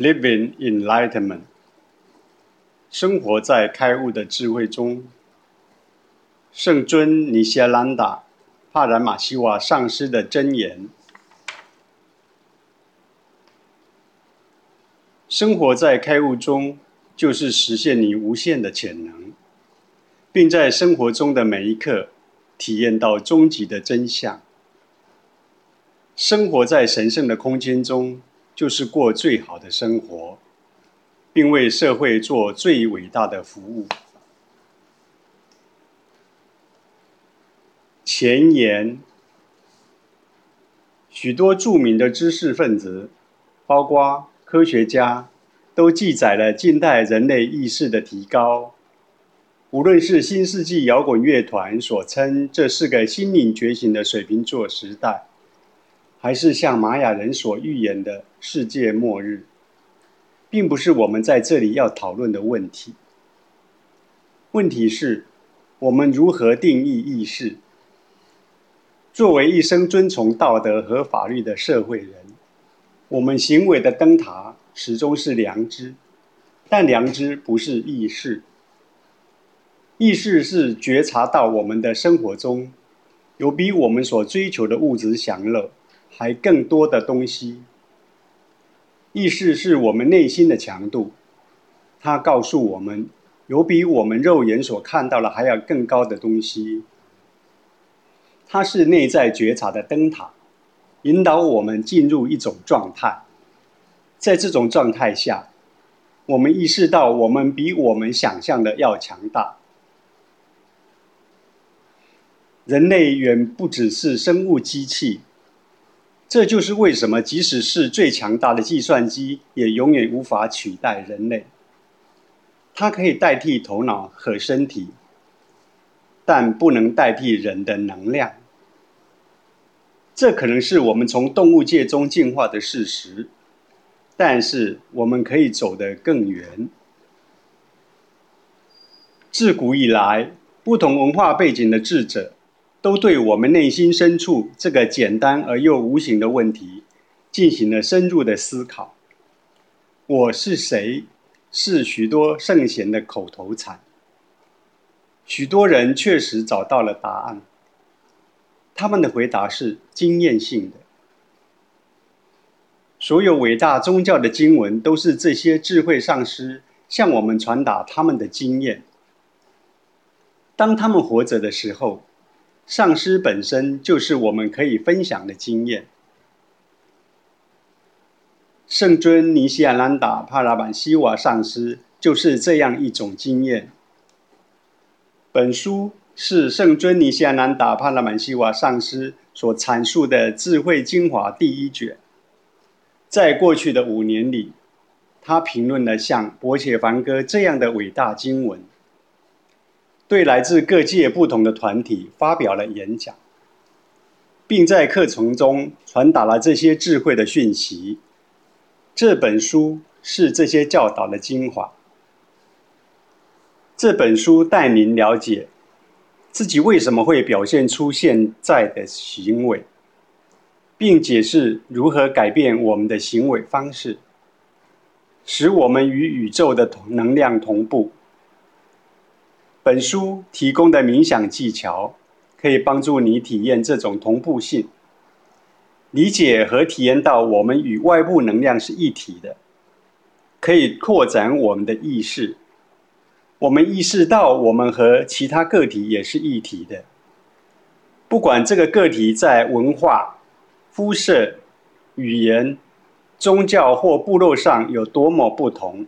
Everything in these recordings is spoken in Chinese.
Living Enlightenment，生活在开悟的智慧中。圣尊尼西亚兰达帕兰马西瓦上师的箴言：生活在开悟中，就是实现你无限的潜能，并在生活中的每一刻体验到终极的真相。生活在神圣的空间中。就是过最好的生活，并为社会做最伟大的服务。前言：许多著名的知识分子，包括科学家，都记载了近代人类意识的提高。无论是新世纪摇滚乐团所称这是个心灵觉醒的水瓶座时代。还是像玛雅人所预言的世界末日，并不是我们在这里要讨论的问题。问题是，我们如何定义意识？作为一生遵从道德和法律的社会人，我们行为的灯塔始终是良知，但良知不是意识。意识是觉察到我们的生活中有比我们所追求的物质享乐。还更多的东西。意识是我们内心的强度，它告诉我们有比我们肉眼所看到的还要更高的东西。它是内在觉察的灯塔，引导我们进入一种状态。在这种状态下，我们意识到我们比我们想象的要强大。人类远不只是生物机器。这就是为什么，即使是最强大的计算机，也永远无法取代人类。它可以代替头脑和身体，但不能代替人的能量。这可能是我们从动物界中进化的事实，但是我们可以走得更远。自古以来，不同文化背景的智者。都对我们内心深处这个简单而又无形的问题进行了深入的思考。我是谁？是许多圣贤的口头禅。许多人确实找到了答案。他们的回答是经验性的。所有伟大宗教的经文都是这些智慧上师向我们传达他们的经验。当他们活着的时候。上师本身就是我们可以分享的经验。圣尊尼西亚兰达帕拉 bản 西瓦上师就是这样一种经验。本书是圣尊尼西亚兰达帕拉 bản 西瓦上师所阐述的智慧精华第一卷。在过去的五年里，他评论了像博且梵歌这样的伟大经文。对来自各界不同的团体发表了演讲，并在课程中传达了这些智慧的讯息。这本书是这些教导的精华。这本书带您了解自己为什么会表现出现在的行为，并解释如何改变我们的行为方式，使我们与宇宙的能量同步。本书提供的冥想技巧，可以帮助你体验这种同步性，理解和体验到我们与外部能量是一体的，可以扩展我们的意识。我们意识到我们和其他个体也是一体的，不管这个个体在文化、肤色、语言、宗教或部落上有多么不同。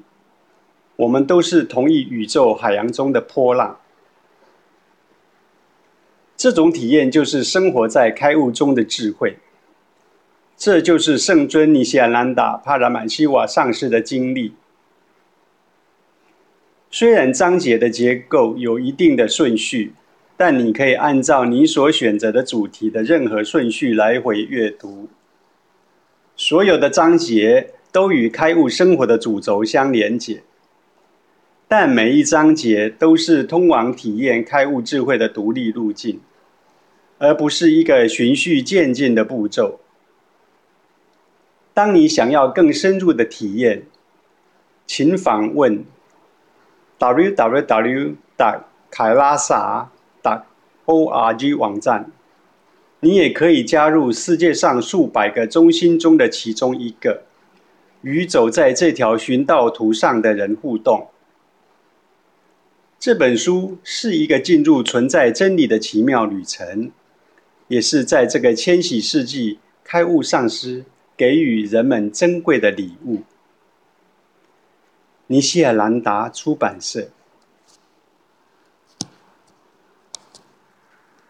我们都是同一宇宙海洋中的波浪。这种体验就是生活在开悟中的智慧。这就是圣尊尼西亚兰达帕拉满西瓦上师的经历。虽然章节的结构有一定的顺序，但你可以按照你所选择的主题的任何顺序来回阅读。所有的章节都与开悟生活的主轴相连接。但每一章节都是通往体验开悟智慧的独立路径，而不是一个循序渐进的步骤。当你想要更深入的体验请访问 www. 凯拉萨 .org 网站。你也可以加入世界上数百个中心中的其中一个，与走在这条寻道途上的人互动。这本书是一个进入存在真理的奇妙旅程，也是在这个千禧世纪开悟上师给予人们珍贵的礼物。尼西尔兰达出版社。